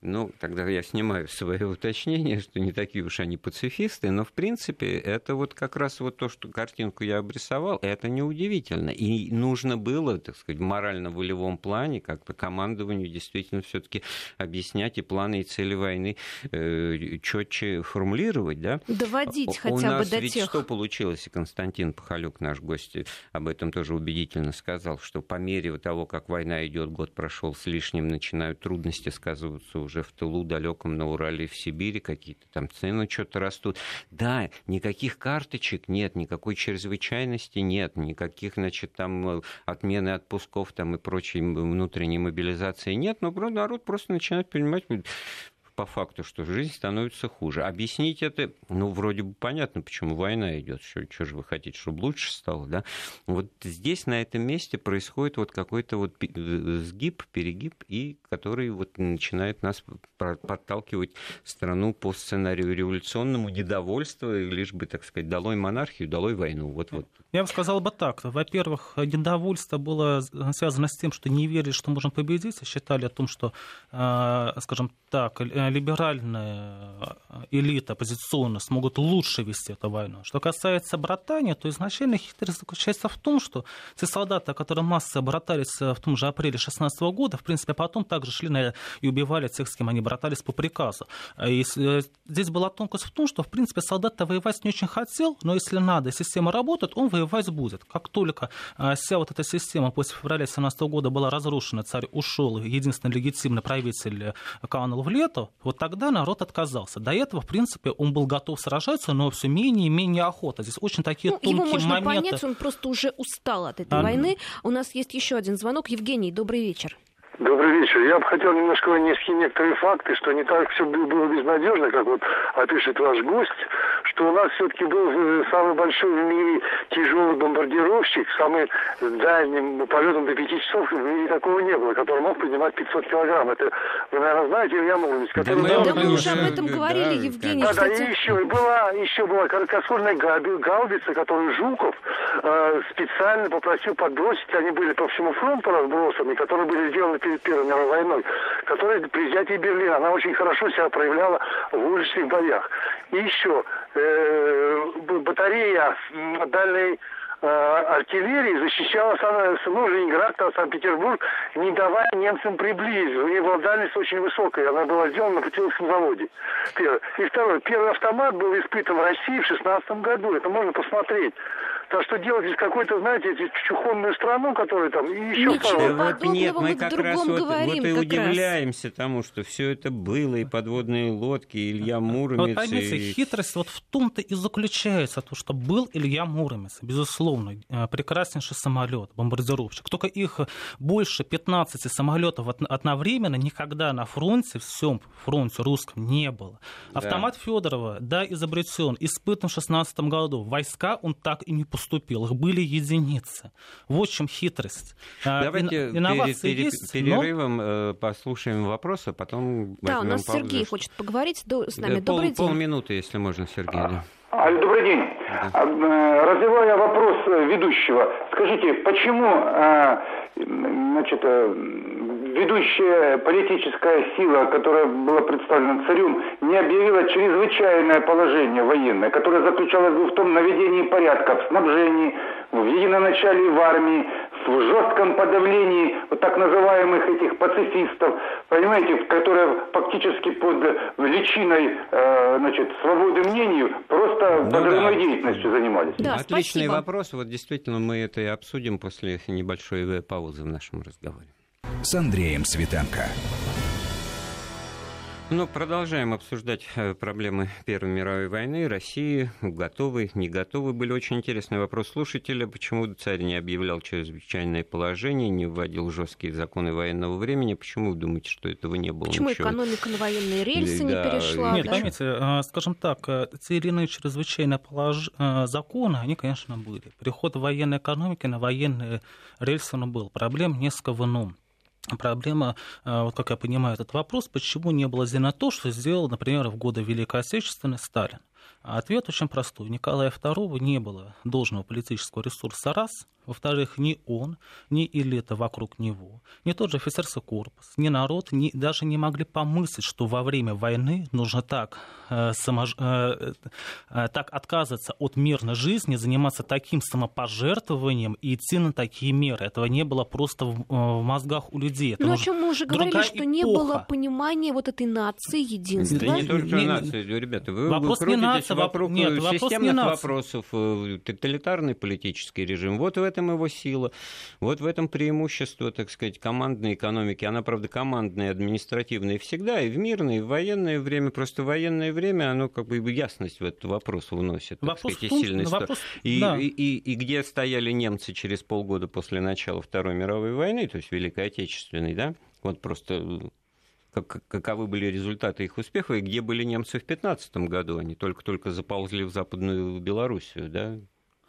Ну, тогда я снимаю свое уточнение, что не такие уж они пацифисты, но, в принципе, это вот как раз вот то, что картинку я обрисовал, это неудивительно. И нужно было, так сказать, в морально-волевом плане как-то командованию действительно все таки объяснять и планы, и цели войны э, четче формулировать, да? Доводить хотя бы до тех... У нас ведь что получилось, и Константин Пахалюк, наш гость, об этом тоже убедительно сказал, что по мере того, как война идет, год прошел с лишним, начинают трудности сказываться уже в тылу далеком на Урале в Сибири, какие-то там цены что-то растут. Да, никаких карточек нет, никакой чрезвычайности нет, никаких, значит, там э, отмены отпусков там и прочей внутренней мобилизации нет, но народ просто начинает понимать, по факту, что жизнь становится хуже. Объяснить это, ну, вроде бы понятно, почему война идет. Что, что же вы хотите, чтобы лучше стало, да? Вот здесь, на этом месте, происходит вот какой-то вот э, сгиб, перегиб, и который вот начинает нас подталкивать страну по сценарию революционному недовольства, лишь бы, так сказать, долой монархию, долой войну. Вот, вот. Я бы сказал бы так. Во-первых, недовольство было связано с тем, что не верили, что можем победить, считали о том, что, э, скажем так, либеральная элита оппозиционная смогут лучше вести эту войну. Что касается братания, то изначально хитрость заключается в том, что те солдаты, которые массово братались в том же апреле 16 года, в принципе, потом также шли на, и убивали тех, с кем они братались по приказу. И здесь была тонкость в том, что, в принципе, солдат-то воевать не очень хотел, но если надо, система работает, он воевать будет. Как только вся вот эта система после февраля 17 года была разрушена, царь ушел, единственный легитимный правитель канул в лето, вот тогда народ отказался. До этого, в принципе, он был готов сражаться, но все менее и менее охота. Здесь очень такие ну, тонкие его можно моменты. понять, он просто уже устал от этой а... войны. У нас есть еще один звонок. Евгений, добрый вечер. Добрый вечер. Я бы хотел немножко внести некоторые факты, что не так все было безнадежно, как вот опишет ваш гость, что у нас все-таки был э, самый большой в мире тяжелый бомбардировщик, самый дальним полетом до 5 часов в мире такого не было, который мог поднимать 500 килограмм. Это вы, наверное, знаете Илья Муромец, который... Да, мы, да мы уже об этом говорили, да, Евгений, Да, да, и еще была, еще была короткосольная гаубица, которую Жуков э, специально попросил подбросить, они были по всему фронту разбросаны, которые были сделаны перед Первой мировой войной, которая при взятии Берлина, она очень хорошо себя проявляла в уличных боях. И еще э, батарея дальней э, артиллерии защищала ну, Ленинград, Санкт-Петербург, не давая немцам приблизиться. У нее была дальность очень высокая, она была сделана на Путиловском заводе. Первое. И второе, первый автомат был испытан в России в 16 году, это можно посмотреть. Так что делать из какой-то, знаете, чухонную страну, которая там, и еще Ничего вот нет, мы как раз вот, говорим, вот и удивляемся раз. тому, что все это было, и подводные лодки, и Илья Муромец. Вот поймите, и... хитрость вот в том-то и заключается, то, что был Илья Муромец, безусловно, э, прекраснейший самолет, бомбардировщик. Только их больше 15 самолетов одновременно никогда на фронте, всем фронте русском не было. Автомат да. Федорова, да, изобретен, испытан в 16 году. Войска он так и не пустил поступил, их были единицы. В общем, хитрость. А, Давайте Инновации пере, есть, перерывом но... Э, послушаем вопросы, а потом Да, у нас паузу. Сергей хочет поговорить с нами. Да, Добрый пол, день. Полминуты, если можно, Сергей. Да. Алло, добрый день. Да. А, э, развивая вопрос э, ведущего, скажите, почему значит, ведущая политическая сила, которая была представлена царем, не объявила чрезвычайное положение военное, которое заключалось бы в том наведении порядка в снабжении, в единоначале в армии, в жестком подавлении вот так называемых этих пацифистов, понимаете, которые фактически под личиной э, значит, свободы мнению просто ну, подрывной да. деятельностью занимались. Да, Отличный спасибо. вопрос. Вот действительно мы это и обсудим после небольшой паузы в нашем разговоре с Андреем Светенко. Ну, продолжаем обсуждать э, проблемы Первой мировой войны. России готовы, не готовы. Были очень интересные вопросы слушателя. Почему царь не объявлял чрезвычайное положение, не вводил жесткие законы военного времени? Почему вы думаете, что этого не было? Почему ничего? экономика на военные рельсы да, не перешла? Нет, да? поймите, э, скажем так, э, те или иные чрезвычайные полож... законы, они, конечно, были. Переход военной экономики на военные рельсы он был. Проблем несколько в ином. Проблема, э, вот как я понимаю этот вопрос, почему не было сделано то, что сделал, например, в годы Великой Отечественной Сталин. Ответ очень простой. Николая II не было должного политического ресурса раз – во-вторых, ни он, ни элита вокруг него, ни тот же офицерский корпус, ни народ ни, даже не могли помыслить, что во время войны нужно так, э, само, э, э, так отказываться от мирной жизни, заниматься таким самопожертвованием и идти на такие меры. Этого не было просто в, э, в мозгах у людей. Это Но ну, о чем мы уже говорили, что эпоха. не было понимания вот этой нации, единства. Да не только не, нации, ребята. Вы, вопрос не нация, вокруг нет, системных вопрос вопросов, э, тоталитарный политический режим. Вот в этом этом его сила, вот в этом преимущество, так сказать, командной экономики. Она, правда, командная, административная всегда, и в мирное, и в военное время. Просто военное время, оно как бы ясность в этот вопрос вносит, вопрос сказать, и сильность. Вопрос... И, да. и, и, и где стояли немцы через полгода после начала Второй мировой войны, то есть Великой Отечественной, да, вот просто как, каковы были результаты их успеха, и где были немцы в 15 году. Они только-только заползли в Западную Белоруссию, да,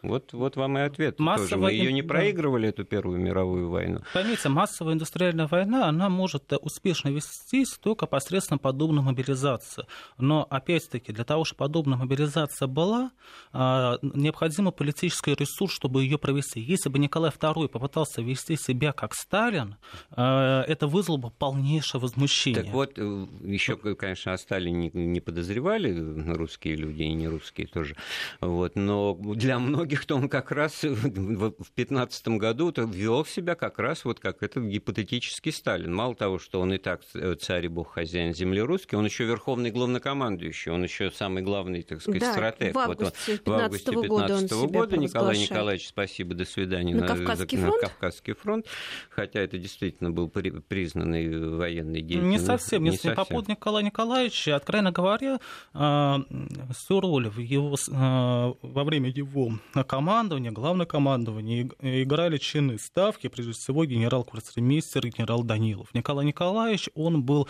Вот, вот вам и ответ. Массовая... Тоже. Мы ее не проигрывали, эту Первую мировую войну. Поймите, массовая индустриальная война, она может успешно вестись только посредством подобной мобилизации. Но, опять-таки, для того, чтобы подобная мобилизация была, а, необходим политический ресурс, чтобы ее провести. Если бы Николай II попытался вести себя как Сталин, а, это вызвало бы полнейшее возмущение. Так вот, э, еще, конечно, о Сталине не подозревали русские люди и не русские тоже. Вот, но для многих-то он как раз в 2015 году вел себя как раз вот как этот гипотетический Сталин. Мало того, что он и так царь и бог хозяин земли русский, он еще верховный главнокомандующий, он еще самый главный, так сказать, да, стратег. В августе 2015 вот, года, он года Николай Николаевич, спасибо, до свидания на, на, Кавказский, на фронт? Кавказский фронт, хотя это действительно был признанный военный деятель. Не совсем, не, совсем. по поводу Николая Николаевича, откровенно говоря, а, всю роль в его, а, во время его командования, главное командование, играли чины ставки, прежде всего генерал-квартирмейстер генерал Данилов. Николай Николаевич, он был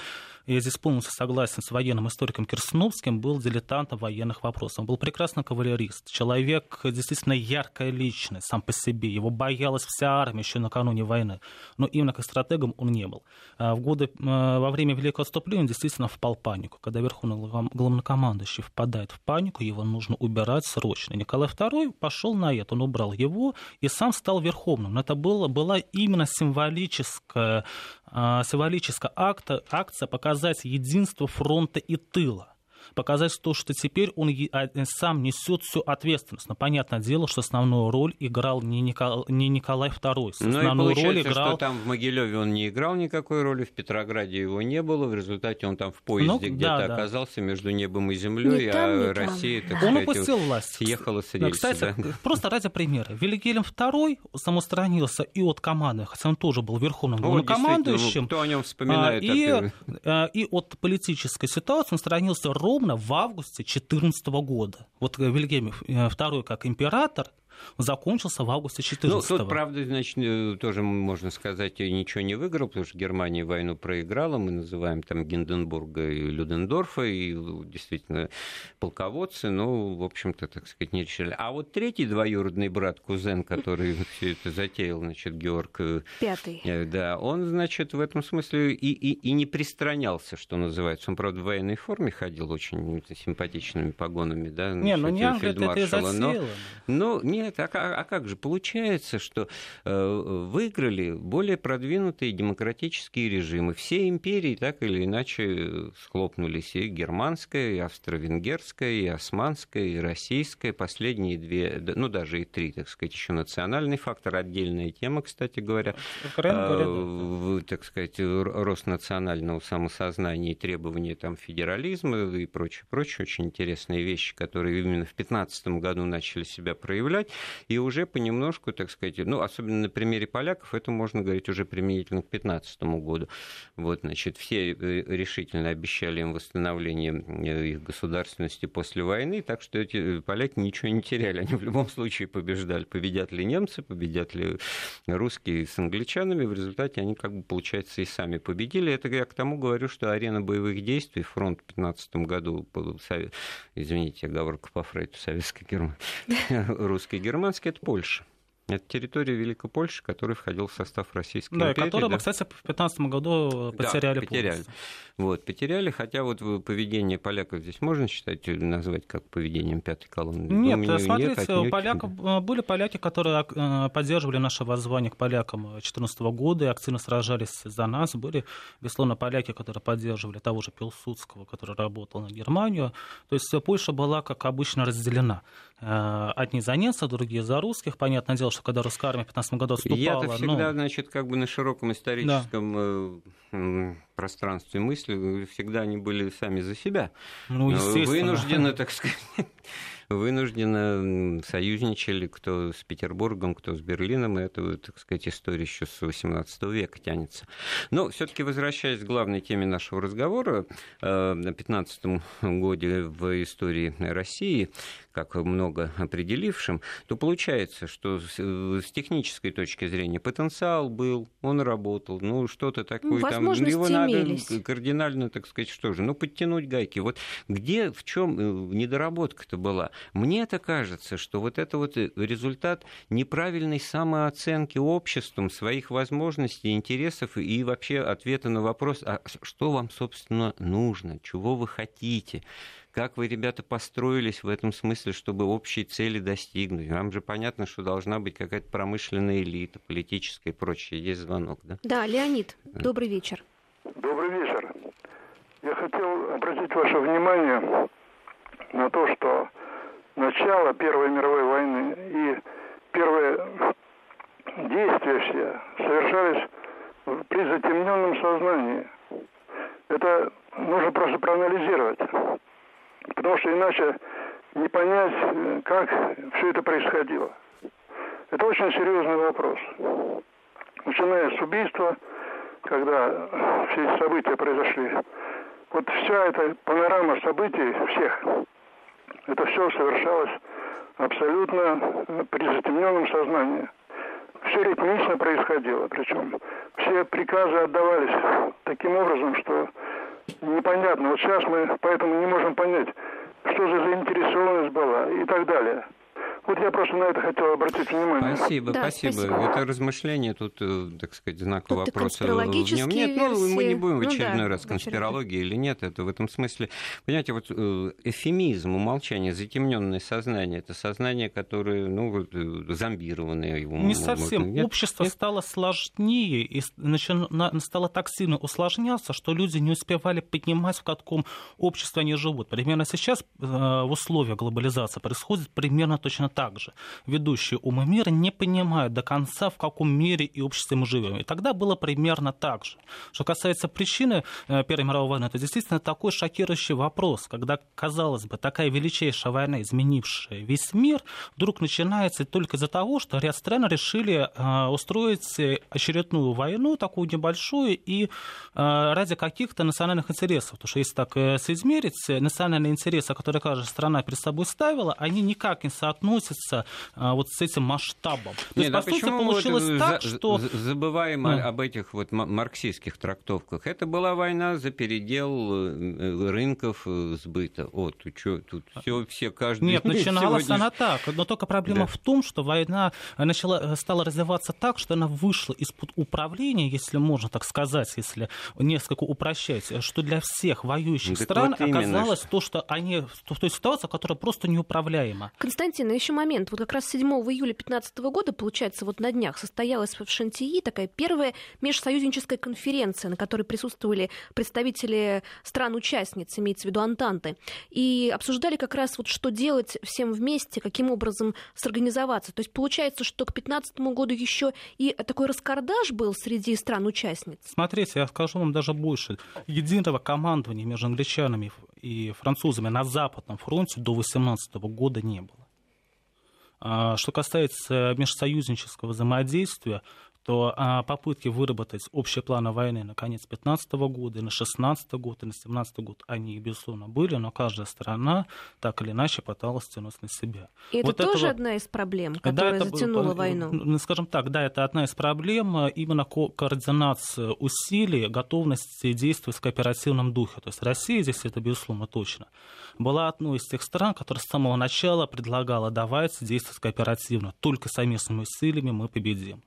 я здесь полностью согласен с военным историком Кирсновским, был дилетантом военных вопросов. Он был прекрасный кавалерист, человек действительно яркая личность сам по себе. Его боялась вся армия еще накануне войны. Но именно как стратегом он не был. А в годы, во время Великого отступления он действительно впал в панику. Когда верховный главнокомандующий впадает в панику, его нужно убирать срочно. Николай II пошел на это, он убрал его и сам стал верховным. Но это было, была именно символическая символическая акта, акция показать единство фронта и тыла показать то, что теперь он а, сам несет всю ответственность. Но понятное дело, что основную роль играл не, Никол... не Николай II. Ну основную и роль играл... что там в Могилеве он не играл никакой роли, в Петрограде его не было, в результате он там в поезде ну, где-то да, оказался да. между небом и землей, а Россия, так он упустил власть. съехала с рельса. Кстати, да? просто ради примера. Вильгельм II самоустранился и от команды, хотя он тоже был верховным главнокомандующим. Кто о нем вспоминает? А, и, и от политической ситуации он сторонился ровно ровно в августе 2014 года. Вот Вильгельм II э, как император закончился в августе 14 Ну, тут, правда, значит, э, тоже можно сказать, ничего не выиграл, потому что Германия войну проиграла, мы называем там Гинденбурга и Людендорфа, и действительно полководцы, ну, в общем-то, так сказать, не решили. А вот третий двоюродный брат, кузен, который все это затеял, значит, Георг... Э, Пятый. Э, да, он, значит, в этом смысле и, и, и не пристранялся, что называется. Он, правда, в военной форме ходил очень симпатичными погонами, да, не, ну не Англия, это и но, но, нет, нет, а, а как же? Получается, что э, выиграли более продвинутые демократические режимы. Все империи так или иначе схлопнулись. И германская, и австро-венгерская, и османская, и российская. Последние две, ну даже и три, так сказать, еще национальный фактор. Отдельная тема, кстати говоря. Э, так сказать, рост национального самосознания и требования там, федерализма и прочее, прочее. Очень интересные вещи, которые именно в 2015 году начали себя проявлять. И уже понемножку, так сказать, ну, особенно на примере поляков, это можно говорить уже применительно к 2015 году. Вот, значит, все э, решительно обещали им восстановление э, их государственности после войны, так что эти э, поляки ничего не теряли. Они в любом случае побеждали. Победят ли немцы, победят ли русские с англичанами. В результате они, как бы, получается, и сами победили. Это я к тому говорю, что арена боевых действий, фронт в 2015 году, извините, оговорка по Фрейду, советской Германии, русской Германии, германский это Польша. Это территория Великой Польши, которая входила в состав Российской да, империи. Которую, да, кстати, в 2015 году потеряли да, потеряли. полностью. Вот, потеряли, хотя вот поведение поляков здесь можно считать, назвать как поведением пятой колонны? Нет, Думаю, смотрите, нет, поляков э, были поляки, которые э, поддерживали наше воззвание к полякам 2014 года и активно сражались за нас. Были, безусловно, поляки, которые поддерживали того же Пилсудского, который работал на Германию. То есть Польша была, как обычно, разделена. Э, одни за немцев, другие за русских. Понятное дело, что когда русская армия в 15 году отступала... Я-то всегда, ну... значит, как бы на широком историческом да. пространстве мысли, всегда они были сами за себя. Ну, естественно. Вынуждены, так сказать вынужденно союзничали кто с Петербургом, кто с Берлином, и это, так сказать, история еще с XVIII века тянется. Но все-таки возвращаясь к главной теме нашего разговора, э, на 15 годе в истории России, как много определившим, то получается, что с, с технической точки зрения потенциал был, он работал, ну что-то такое там, его имелись. надо кардинально, так сказать, что же, ну подтянуть гайки. Вот где, в чем э, недоработка-то была? Мне это кажется, что вот это вот результат неправильной самооценки обществом своих возможностей, интересов и вообще ответа на вопрос, а что вам, собственно, нужно, чего вы хотите, как вы, ребята, построились в этом смысле, чтобы общие цели достигнуть. Вам же понятно, что должна быть какая-то промышленная элита, политическая и прочее. Есть звонок, да? Да, Леонид, добрый вечер. Добрый вечер. Я хотел обратить ваше внимание на то, что начало Первой мировой войны и первые действия все совершались при затемненном сознании. Это нужно просто проанализировать. Потому что иначе не понять, как все это происходило. Это очень серьезный вопрос. Начиная с убийства, когда все события произошли, вот вся эта панорама событий всех, это все совершалось абсолютно при затемненном сознании. Все ритмично происходило, причем все приказы отдавались таким образом, что непонятно. Вот сейчас мы поэтому не можем понять, что за заинтересованность была и так далее. Вот я просто на это хотел обратить внимание. Спасибо, да, спасибо. спасибо. Это размышление, тут, э, так сказать, знак тут вопроса в нем нет. Ну, мы не будем в очередной ну, да, раз конспирологии или нет. Это в этом смысле, понимаете, вот э, эфемизм, умолчание, затемненное сознание, это сознание, которое, ну, вот, э, зомбированное его. Не совсем. Нет? Общество нет? стало сложнее и стало так сильно усложняться, что люди не успевали понимать, в каком обществе они живут. Примерно сейчас в условиях глобализации происходит примерно точно так же. Ведущие умы мира не понимают до конца, в каком мире и обществе мы живем. И тогда было примерно так же. Что касается причины э, Первой мировой войны, это действительно такой шокирующий вопрос, когда, казалось бы, такая величайшая война, изменившая весь мир, вдруг начинается только из-за того, что ряд стран решили э, устроить очередную войну, такую небольшую, и э, ради каких-то национальных интересов. Потому что если так соизмерить, национальные интересы, которые каждая страна перед собой ставила, они никак не соотносятся соотносится а, вот с этим масштабом. То Нет, есть, по сути, получилось вот так, за, что... Забываем да. об этих вот марксистских трактовках. Это была война за передел э, рынков э, сбыта. О, тут что, тут все, все каждый... Нет, начиналась сегодня... она так. Но только проблема да. в том, что война начала, стала развиваться так, что она вышла из-под управления, если можно так сказать, если несколько упрощать, что для всех воюющих так стран вот оказалось именно. то, что они в той ситуации, которая просто неуправляема. Константин, еще момент. Вот как раз 7 июля 2015 года, получается, вот на днях состоялась в Шантии такая первая межсоюзническая конференция, на которой присутствовали представители стран-участниц, имеется в виду Антанты, и обсуждали как раз вот что делать всем вместе, каким образом сорганизоваться. То есть получается, что к 2015 году еще и такой раскардаш был среди стран-участниц. Смотрите, я скажу вам даже больше. Единого командования между англичанами и французами на Западном фронте до 2018 года не было. А, что касается межсоюзнического взаимодействия, то а, попытки выработать общие планы войны на конец 2015 года, и на 2016 год, и на 2017 год, они, безусловно, были, но каждая сторона так или иначе пыталась тянуть на себя. И вот это тоже этого... одна из проблем, которая да, это, затянула войну? Скажем так, да, это одна из проблем, а, именно ко- координация усилий, готовность действовать в кооперативном духе. То есть Россия здесь это, безусловно, точно. Была одной из тех стран, которая с самого начала предлагала давайте действовать кооперативно. Только совместными усилиями мы победим.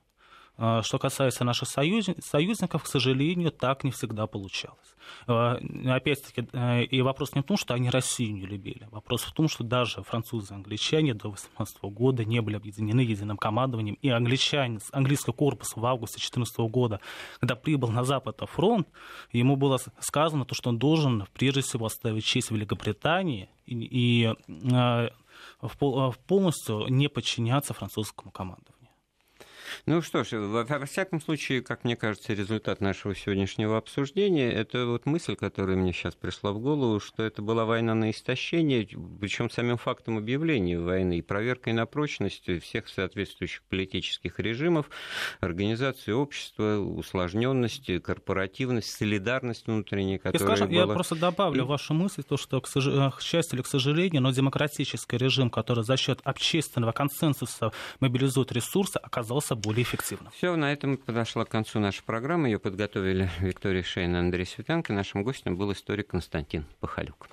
А, что касается наших союзников, к сожалению, так не всегда получалось. А, опять-таки, э, и вопрос не в том, что они Россию не любили. Вопрос в том, что даже французы и англичане до 18 года не были объединены единым командованием. И англичане, английский корпус в августе 14 года, когда прибыл на Запад фронт, ему было сказано, то, что он должен прежде всего оставить честь Великобритании и, и э, полностью не подчиняться французскому командованию. Ну что ж, во, во всяком случае, как мне кажется, результат нашего сегодняшнего обсуждения, это вот мысль, которая мне сейчас пришла в голову, что это была война на истощение, причем самим фактом объявления войны и проверкой на прочность всех соответствующих политических режимов, организации общества, усложненности, корпоративность, солидарность внутренняя, которая я, скажем, была... я просто добавлю и... вашу мысль, то, что, к, сож... к счастью или к сожалению, но демократический режим, который за счет общественного консенсуса мобилизует ресурсы, оказался более эффективным. Все, на этом подошла к концу наша программа. Ее подготовили Виктория Шейна и Андрей Светенко. Нашим гостем был историк Константин Пахалюк.